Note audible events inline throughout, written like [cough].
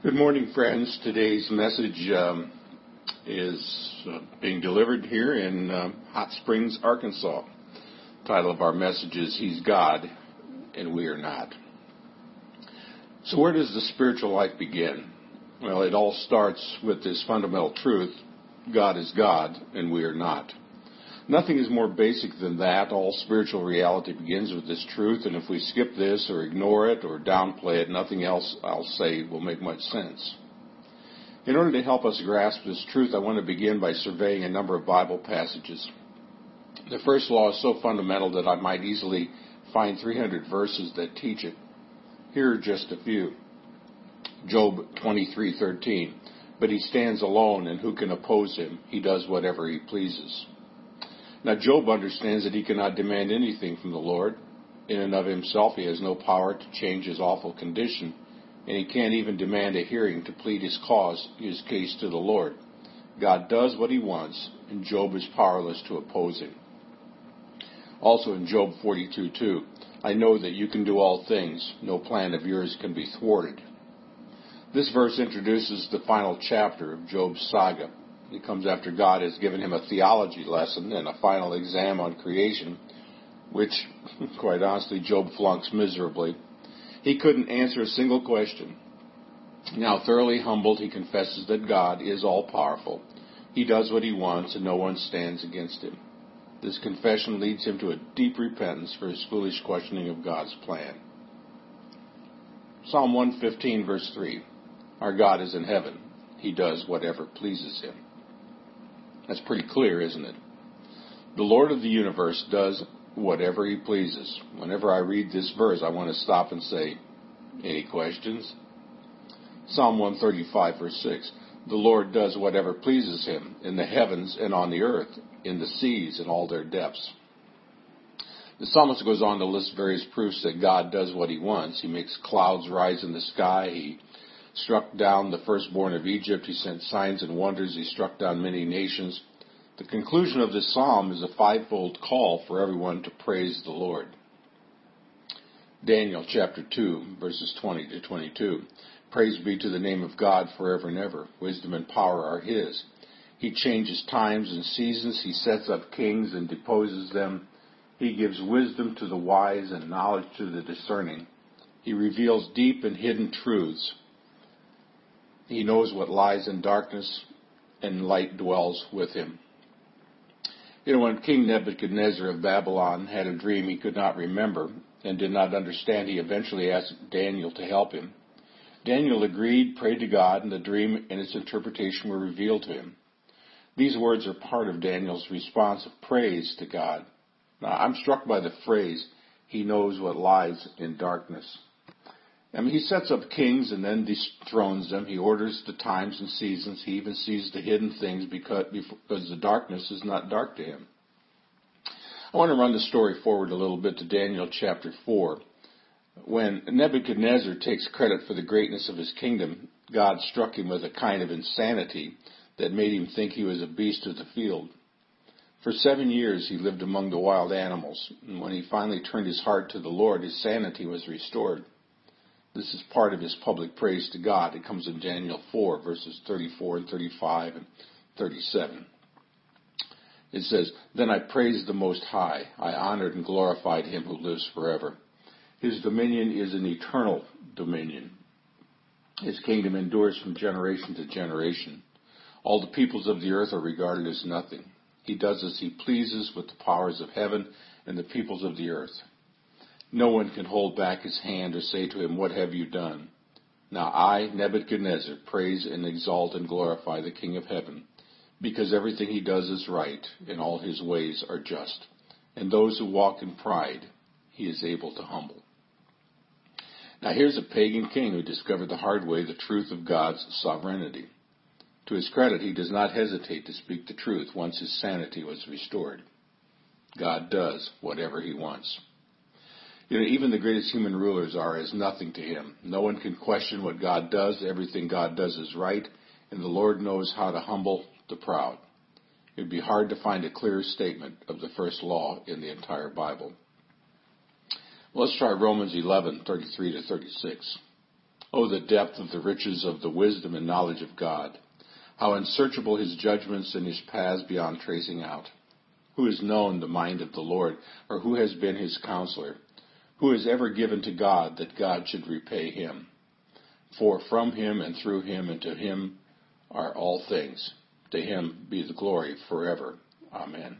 Good morning, friends. Today's message um, is uh, being delivered here in uh, Hot Springs, Arkansas. The title of our message is He's God and We Are Not. So, where does the spiritual life begin? Well, it all starts with this fundamental truth God is God and we are not. Nothing is more basic than that. All spiritual reality begins with this truth, and if we skip this or ignore it or downplay it, nothing else I'll say will make much sense. In order to help us grasp this truth, I want to begin by surveying a number of Bible passages. The first law is so fundamental that I might easily find 300 verses that teach it. Here are just a few. Job 23:13. But he stands alone, and who can oppose him? He does whatever he pleases. Now, Job understands that he cannot demand anything from the Lord. In and of himself, he has no power to change his awful condition, and he can't even demand a hearing to plead his cause, his case to the Lord. God does what he wants, and Job is powerless to oppose him. Also in Job 42:2, I know that you can do all things; no plan of yours can be thwarted. This verse introduces the final chapter of Job's saga. He comes after God has given him a theology lesson and a final exam on creation, which, [laughs] quite honestly, Job flunks miserably. He couldn't answer a single question. Now, thoroughly humbled, he confesses that God is all powerful. He does what he wants, and no one stands against him. This confession leads him to a deep repentance for his foolish questioning of God's plan. Psalm 115, verse 3 Our God is in heaven. He does whatever pleases him. That's pretty clear, isn't it? The Lord of the universe does whatever he pleases. Whenever I read this verse, I want to stop and say, Any questions? Psalm 135, verse 6. The Lord does whatever pleases him in the heavens and on the earth, in the seas and all their depths. The psalmist goes on to list various proofs that God does what he wants. He makes clouds rise in the sky. He struck down the firstborn of Egypt. He sent signs and wonders. He struck down many nations. The conclusion of this psalm is a fivefold call for everyone to praise the Lord. Daniel chapter 2, verses 20 to 22. Praise be to the name of God forever and ever. Wisdom and power are His. He changes times and seasons. He sets up kings and deposes them. He gives wisdom to the wise and knowledge to the discerning. He reveals deep and hidden truths. He knows what lies in darkness, and light dwells with him. You know, when King Nebuchadnezzar of Babylon had a dream he could not remember and did not understand, he eventually asked Daniel to help him. Daniel agreed, prayed to God, and the dream and its interpretation were revealed to him. These words are part of Daniel's response of praise to God. Now, I'm struck by the phrase, He knows what lies in darkness. I mean, he sets up kings and then dethrones them. He orders the times and seasons. He even sees the hidden things because, because the darkness is not dark to him. I want to run the story forward a little bit to Daniel chapter 4. When Nebuchadnezzar takes credit for the greatness of his kingdom, God struck him with a kind of insanity that made him think he was a beast of the field. For seven years he lived among the wild animals, and when he finally turned his heart to the Lord, his sanity was restored. This is part of his public praise to God. It comes in Daniel 4, verses 34 and 35 and 37. It says, Then I praised the Most High. I honored and glorified him who lives forever. His dominion is an eternal dominion. His kingdom endures from generation to generation. All the peoples of the earth are regarded as nothing. He does as he pleases with the powers of heaven and the peoples of the earth. No one can hold back his hand or say to him, What have you done? Now I, Nebuchadnezzar, praise and exalt and glorify the King of heaven, because everything he does is right, and all his ways are just. And those who walk in pride, he is able to humble. Now here's a pagan king who discovered the hard way the truth of God's sovereignty. To his credit, he does not hesitate to speak the truth once his sanity was restored. God does whatever he wants. You know, even the greatest human rulers are as nothing to him. No one can question what God does. Everything God does is right, and the Lord knows how to humble the proud. It would be hard to find a clearer statement of the first law in the entire Bible. Let's try Romans 11:33 to 36. Oh, the depth of the riches of the wisdom and knowledge of God! How unsearchable his judgments and his paths beyond tracing out! Who has known the mind of the Lord, or who has been his counselor? Who has ever given to God that God should repay him? For from him and through him and to him are all things. To him be the glory forever. Amen.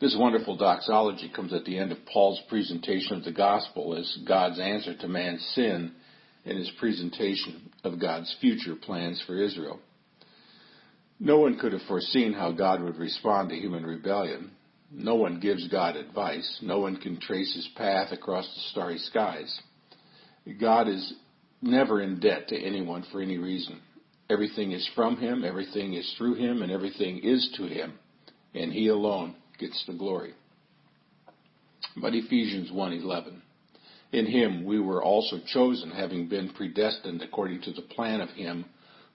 This wonderful doxology comes at the end of Paul's presentation of the gospel as God's answer to man's sin and his presentation of God's future plans for Israel. No one could have foreseen how God would respond to human rebellion. No one gives God advice. No one can trace his path across the starry skies. God is never in debt to anyone for any reason. Everything is from him, everything is through him, and everything is to him, and he alone gets the glory. But Ephesians 1:11 In him we were also chosen having been predestined according to the plan of him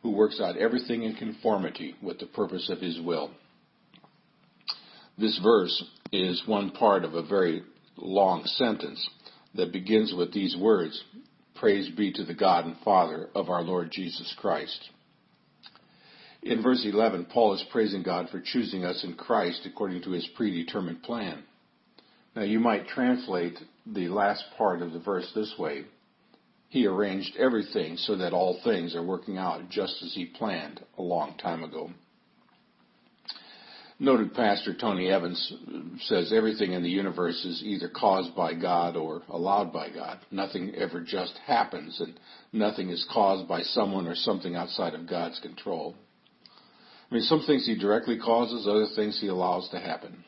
who works out everything in conformity with the purpose of his will. This verse is one part of a very long sentence that begins with these words Praise be to the God and Father of our Lord Jesus Christ. In verse 11, Paul is praising God for choosing us in Christ according to his predetermined plan. Now, you might translate the last part of the verse this way he arranged everything so that all things are working out just as he planned a long time ago. Noted pastor Tony Evans says everything in the universe is either caused by God or allowed by God. Nothing ever just happens, and nothing is caused by someone or something outside of God's control. I mean, some things he directly causes, other things he allows to happen.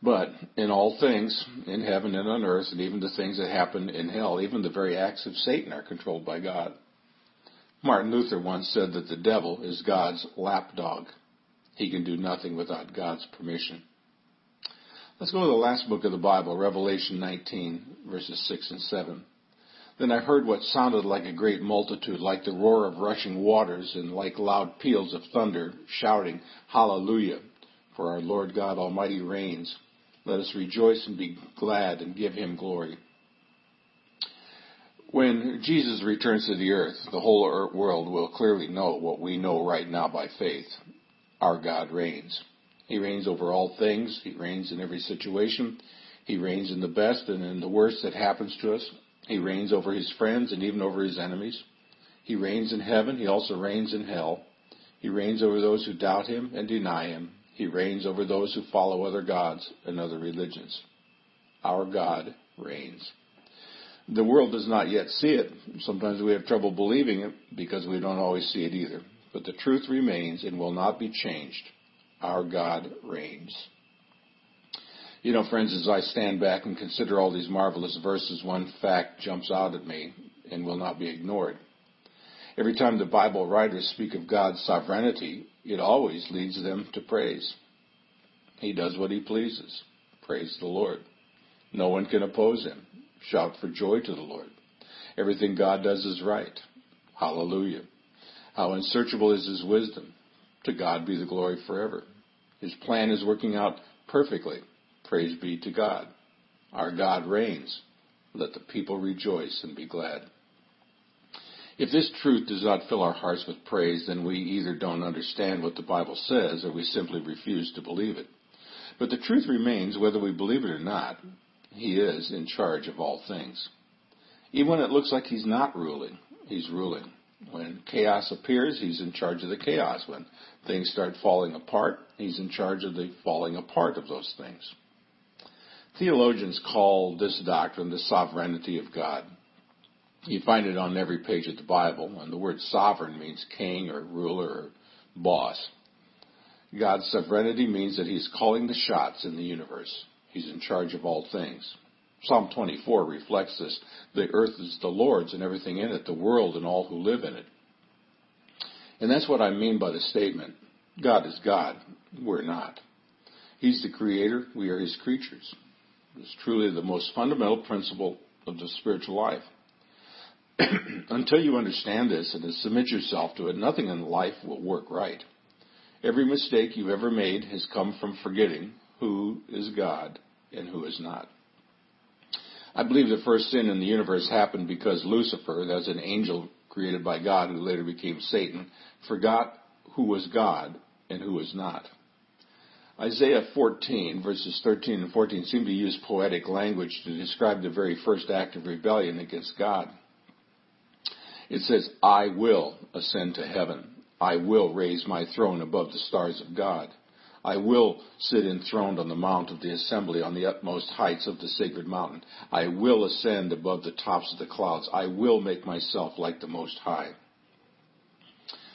But in all things, in heaven and on earth, and even the things that happen in hell, even the very acts of Satan are controlled by God. Martin Luther once said that the devil is God's lapdog. He can do nothing without God's permission. Let's go to the last book of the Bible, Revelation 19, verses 6 and 7. Then I heard what sounded like a great multitude, like the roar of rushing waters, and like loud peals of thunder, shouting, Hallelujah! For our Lord God Almighty reigns. Let us rejoice and be glad and give him glory. When Jesus returns to the earth, the whole world will clearly know what we know right now by faith. Our God reigns. He reigns over all things. He reigns in every situation. He reigns in the best and in the worst that happens to us. He reigns over his friends and even over his enemies. He reigns in heaven. He also reigns in hell. He reigns over those who doubt him and deny him. He reigns over those who follow other gods and other religions. Our God reigns. The world does not yet see it. Sometimes we have trouble believing it because we don't always see it either. But the truth remains and will not be changed. Our God reigns. You know, friends, as I stand back and consider all these marvelous verses, one fact jumps out at me and will not be ignored. Every time the Bible writers speak of God's sovereignty, it always leads them to praise. He does what he pleases. Praise the Lord. No one can oppose him. Shout for joy to the Lord. Everything God does is right. Hallelujah. How unsearchable is his wisdom. To God be the glory forever. His plan is working out perfectly. Praise be to God. Our God reigns. Let the people rejoice and be glad. If this truth does not fill our hearts with praise, then we either don't understand what the Bible says or we simply refuse to believe it. But the truth remains, whether we believe it or not, He is in charge of all things. Even when it looks like He's not ruling, He's ruling. When chaos appears, He's in charge of the chaos. When things start falling apart, He's in charge of the falling apart of those things. Theologians call this doctrine the sovereignty of God. You find it on every page of the Bible, and the word sovereign means king or ruler or boss. God's sovereignty means that He's calling the shots in the universe. He's in charge of all things. Psalm 24 reflects this. The earth is the Lord's and everything in it, the world and all who live in it. And that's what I mean by the statement God is God, we're not. He's the creator, we are His creatures. It's truly the most fundamental principle of the spiritual life. [clears throat] Until you understand this and submit yourself to it, nothing in life will work right. Every mistake you've ever made has come from forgetting who is God and who is not. I believe the first sin in the universe happened because Lucifer, that's an angel created by God who later became Satan, forgot who was God and who was not. Isaiah 14, verses 13 and 14, seem to use poetic language to describe the very first act of rebellion against God. It says, I will ascend to heaven. I will raise my throne above the stars of God. I will sit enthroned on the mount of the assembly on the utmost heights of the sacred mountain. I will ascend above the tops of the clouds. I will make myself like the Most High.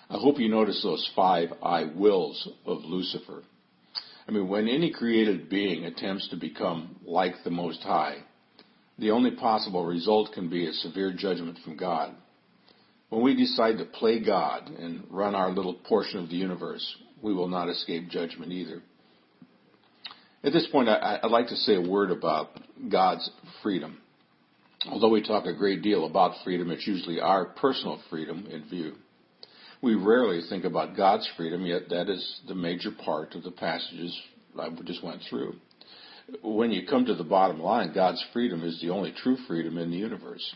I hope you notice those five I wills of Lucifer. I mean, when any created being attempts to become like the Most High, the only possible result can be a severe judgment from God. When we decide to play God and run our little portion of the universe, we will not escape judgment either. At this point, I, would like to say a word about God's freedom. Although we talk a great deal about freedom, it's usually our personal freedom in view. We rarely think about God's freedom, yet that is the major part of the passages I just went through. When you come to the bottom line, God's freedom is the only true freedom in the universe.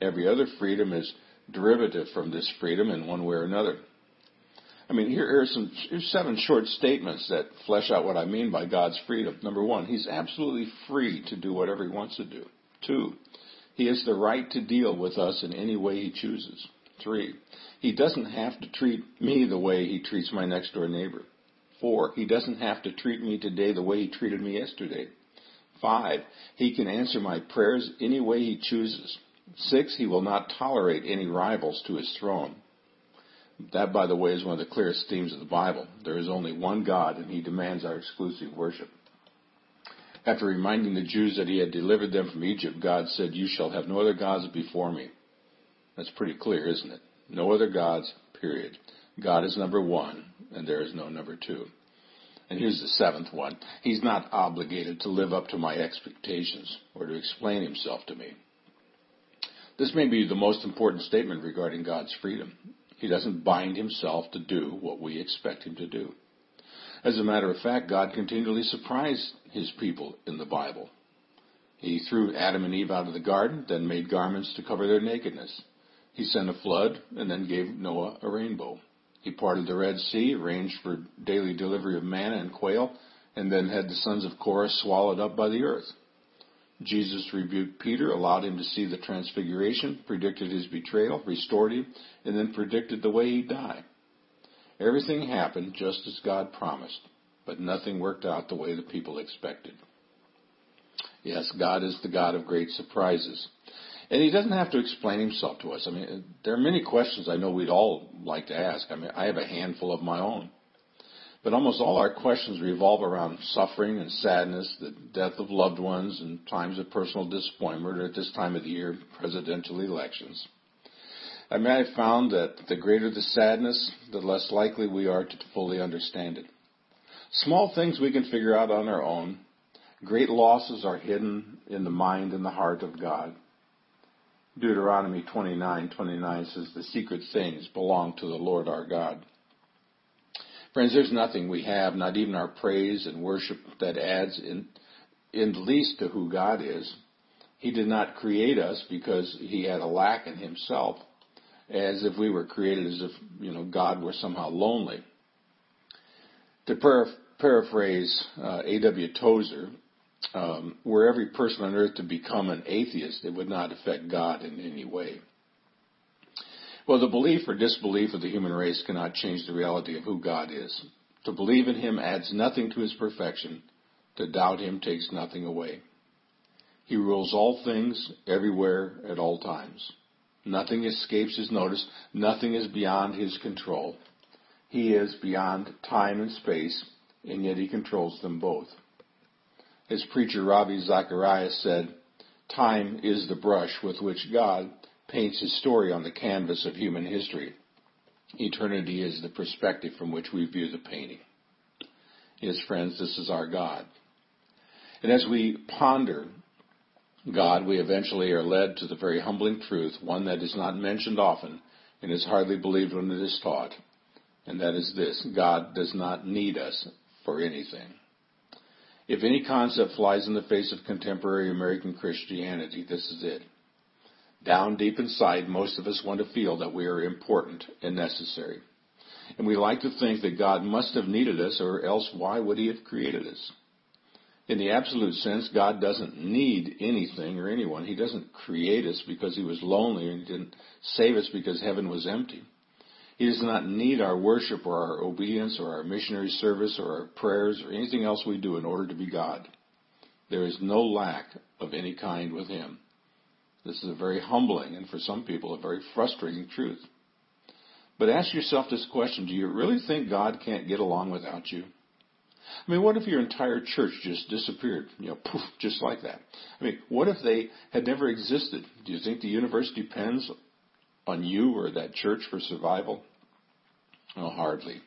Every other freedom is derivative from this freedom in one way or another. I mean, here, here are some here's seven short statements that flesh out what I mean by God's freedom. Number one, He's absolutely free to do whatever He wants to do. Two, He has the right to deal with us in any way He chooses. Three, he doesn't have to treat me the way he treats my next door neighbor. Four, he doesn't have to treat me today the way he treated me yesterday. Five, he can answer my prayers any way he chooses. Six, he will not tolerate any rivals to his throne. That, by the way, is one of the clearest themes of the Bible. There is only one God, and he demands our exclusive worship. After reminding the Jews that he had delivered them from Egypt, God said, You shall have no other gods before me. That's pretty clear, isn't it? No other gods, period. God is number one, and there is no number two. And here's the seventh one. He's not obligated to live up to my expectations or to explain himself to me. This may be the most important statement regarding God's freedom. He doesn't bind himself to do what we expect him to do. As a matter of fact, God continually surprised his people in the Bible. He threw Adam and Eve out of the garden, then made garments to cover their nakedness. He sent a flood and then gave Noah a rainbow. He parted the Red Sea, arranged for daily delivery of manna and quail, and then had the sons of Korah swallowed up by the earth. Jesus rebuked Peter, allowed him to see the transfiguration, predicted his betrayal, restored him, and then predicted the way he'd die. Everything happened just as God promised, but nothing worked out the way the people expected. Yes, God is the God of great surprises. And he doesn't have to explain himself to us. I mean, there are many questions I know we'd all like to ask. I mean, I have a handful of my own. But almost all our questions revolve around suffering and sadness, the death of loved ones, and times of personal disappointment, or at this time of the year, presidential elections. I mean, I've found that the greater the sadness, the less likely we are to fully understand it. Small things we can figure out on our own. Great losses are hidden in the mind and the heart of God. Deuteronomy 29:29 says, "The secret things belong to the Lord our God." Friends, there's nothing we have, not even our praise and worship, that adds in, in the least to who God is. He did not create us because he had a lack in himself, as if we were created as if you know God were somehow lonely. To paraphrase uh, A.W. Tozer, um, were every person on earth to become an atheist, it would not affect God in any way. Well, the belief or disbelief of the human race cannot change the reality of who God is. To believe in Him adds nothing to His perfection. To doubt Him takes nothing away. He rules all things, everywhere, at all times. Nothing escapes His notice. Nothing is beyond His control. He is beyond time and space, and yet He controls them both. As preacher Ravi Zacharias said, time is the brush with which God paints his story on the canvas of human history. Eternity is the perspective from which we view the painting. Yes, friends, this is our God. And as we ponder God, we eventually are led to the very humbling truth, one that is not mentioned often and is hardly believed when it is taught. And that is this God does not need us for anything. If any concept flies in the face of contemporary American Christianity, this is it. Down deep inside, most of us want to feel that we are important and necessary. And we like to think that God must have needed us, or else why would He have created us? In the absolute sense, God doesn't need anything or anyone. He doesn't create us because He was lonely, and He didn't save us because heaven was empty. He does not need our worship or our obedience or our missionary service or our prayers or anything else we do in order to be God. There is no lack of any kind with Him. This is a very humbling and for some people a very frustrating truth. But ask yourself this question, do you really think God can't get along without you? I mean, what if your entire church just disappeared, you know, poof, just like that? I mean, what if they had never existed? Do you think the universe depends on you or that church for survival? Well, hardly.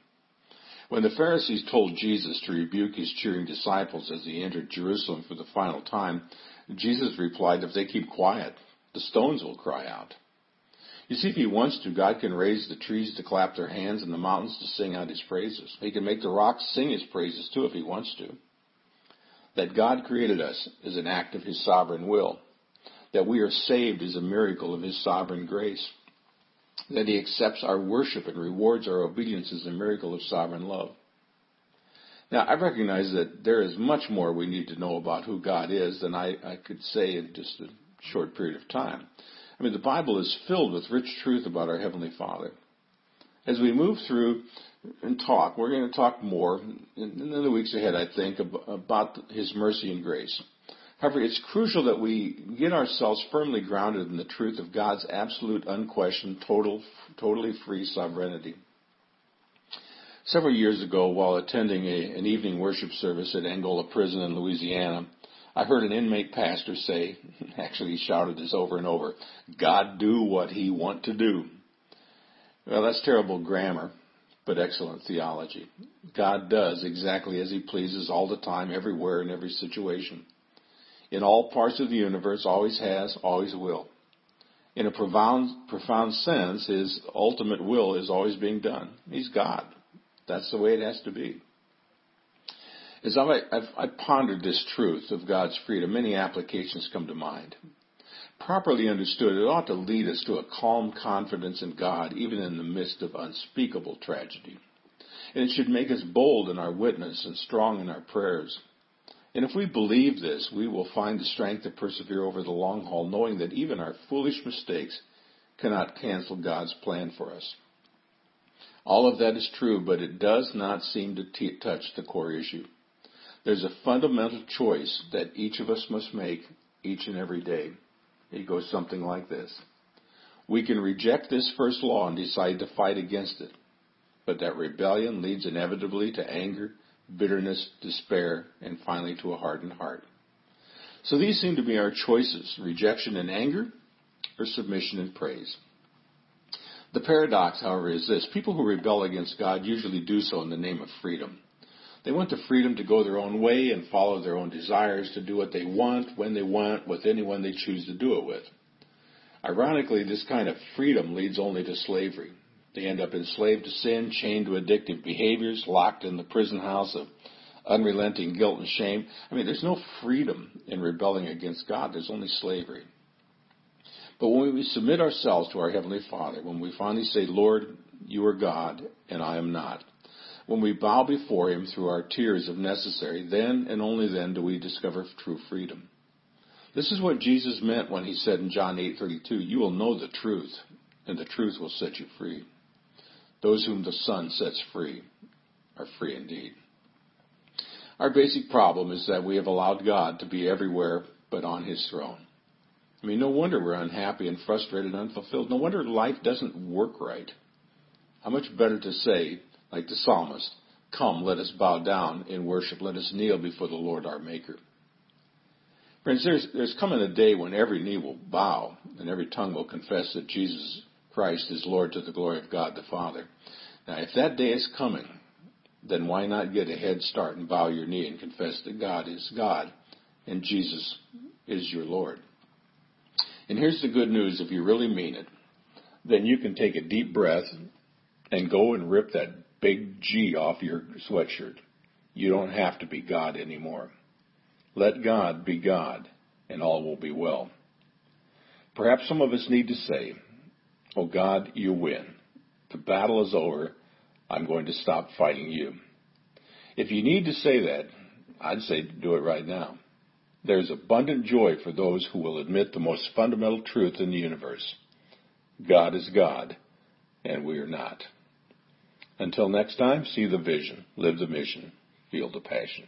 When the Pharisees told Jesus to rebuke his cheering disciples as he entered Jerusalem for the final time, Jesus replied, If they keep quiet, the stones will cry out. You see, if he wants to, God can raise the trees to clap their hands and the mountains to sing out his praises. He can make the rocks sing his praises too if he wants to. That God created us is an act of his sovereign will. That we are saved is a miracle of his sovereign grace. That he accepts our worship and rewards our obedience is a miracle of sovereign love. Now, I recognize that there is much more we need to know about who God is than I, I could say in just a short period of time. I mean, the Bible is filled with rich truth about our Heavenly Father. As we move through and talk, we're going to talk more in, the weeks ahead, I think, about His mercy and grace. However, it's crucial that we get ourselves firmly grounded in the truth of God's absolute, unquestioned, total, totally free sovereignty. Several years ago, while attending a, an evening worship service at Angola Prison in Louisiana, I heard an inmate pastor say, [laughs] actually he shouted this over and over, God do what he want to do. Well, that's terrible grammar, but excellent theology. God does exactly as he pleases all the time, everywhere, in every situation. In all parts of the universe, always has, always will. In a profound, profound sense, his ultimate will is always being done. He's God. That's the way it has to be. As I've, I've, I've pondered this truth of God's freedom, many applications come to mind. Properly understood, it ought to lead us to a calm confidence in God, even in the midst of unspeakable tragedy. And it should make us bold in our witness and strong in our prayers. And if we believe this, we will find the strength to persevere over the long haul, knowing that even our foolish mistakes cannot cancel God's plan for us. All of that is true, but it does not seem to t- touch the core issue. There's a fundamental choice that each of us must make each and every day. It goes something like this. We can reject this first law and decide to fight against it, but that rebellion leads inevitably to anger, bitterness, despair, and finally to a hardened heart. So these seem to be our choices rejection and anger, or submission and praise. The paradox, however, is this people who rebel against God usually do so in the name of freedom. They want the freedom to go their own way and follow their own desires, to do what they want, when they want, with anyone they choose to do it with. Ironically, this kind of freedom leads only to slavery. They end up enslaved to sin, chained to addictive behaviors, locked in the prison house of unrelenting guilt and shame. I mean, there's no freedom in rebelling against God, there's only slavery. But when we submit ourselves to our Heavenly Father, when we finally say, Lord, you are God and I am not, when we bow before Him through our tears if necessary, then and only then do we discover true freedom. This is what Jesus meant when He said in John 8:32, "You will know the truth, and the truth will set you free. Those whom the Son sets free are free indeed." Our basic problem is that we have allowed God to be everywhere but on His throne. I mean, no wonder we're unhappy and frustrated and unfulfilled. No wonder life doesn't work right. How much better to say, like the psalmist, Come, let us bow down in worship. Let us kneel before the Lord our Maker. Friends, there's, there's coming a day when every knee will bow and every tongue will confess that Jesus Christ is Lord to the glory of God the Father. Now, if that day is coming, then why not get a head start and bow your knee and confess that God is God and Jesus is your Lord? And here's the good news if you really mean it, then you can take a deep breath and go and rip that big G off your sweatshirt. You don't have to be God anymore. Let God be God, and all will be well. Perhaps some of us need to say, Oh God, you win. The battle is over. I'm going to stop fighting you. If you need to say that, I'd say do it right now. There's abundant joy for those who will admit the most fundamental truth in the universe. God is God, and we are not. Until next time, see the vision, live the mission, feel the passion.